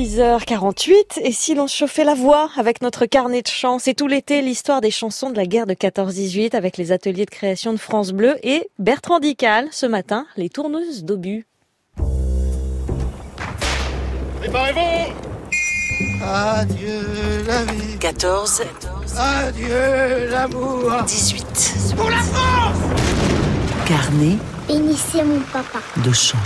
6h48 et si l'on chauffait la voix avec notre carnet de chants, c'est tout l'été l'histoire des chansons de la guerre de 14-18 avec les ateliers de création de France Bleu et Bertrand Dical ce matin, les tourneuses d'obus. Préparez-vous Adieu la vie, 14, adieu l'amour. 18. Pour la France Carnet Bénissez mon papa. de chant.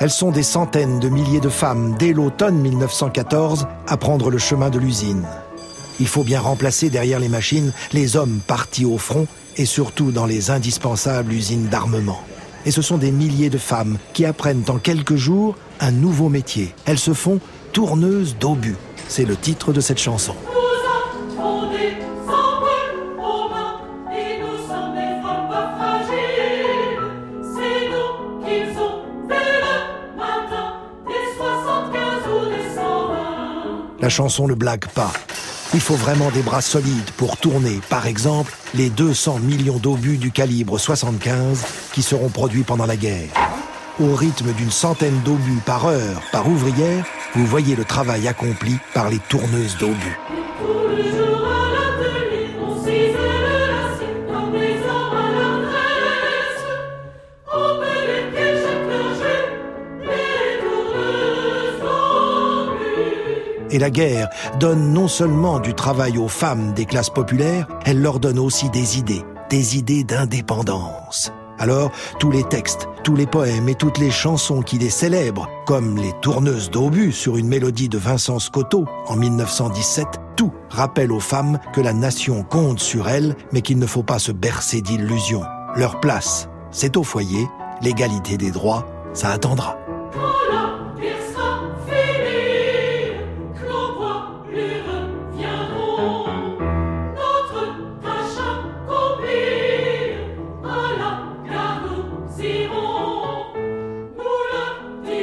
Elles sont des centaines de milliers de femmes dès l'automne 1914 à prendre le chemin de l'usine. Il faut bien remplacer derrière les machines les hommes partis au front et surtout dans les indispensables usines d'armement. Et ce sont des milliers de femmes qui apprennent en quelques jours un nouveau métier. Elles se font tourneuses d'obus. C'est le titre de cette chanson. La chanson ne blague pas. Il faut vraiment des bras solides pour tourner, par exemple, les 200 millions d'obus du calibre 75 qui seront produits pendant la guerre. Au rythme d'une centaine d'obus par heure, par ouvrière, vous voyez le travail accompli par les tourneuses d'obus. Et la guerre donne non seulement du travail aux femmes des classes populaires, elle leur donne aussi des idées, des idées d'indépendance. Alors, tous les textes, tous les poèmes et toutes les chansons qui les célèbrent, comme les tourneuses d'obus sur une mélodie de Vincent Scotto en 1917, tout rappelle aux femmes que la nation compte sur elles, mais qu'il ne faut pas se bercer d'illusions. Leur place, c'est au foyer, l'égalité des droits, ça attendra.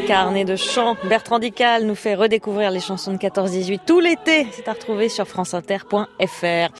Carnet de chants, Bertrand Dical nous fait redécouvrir les chansons de 14-18 tout l'été. C'est à retrouver sur franceinter.fr.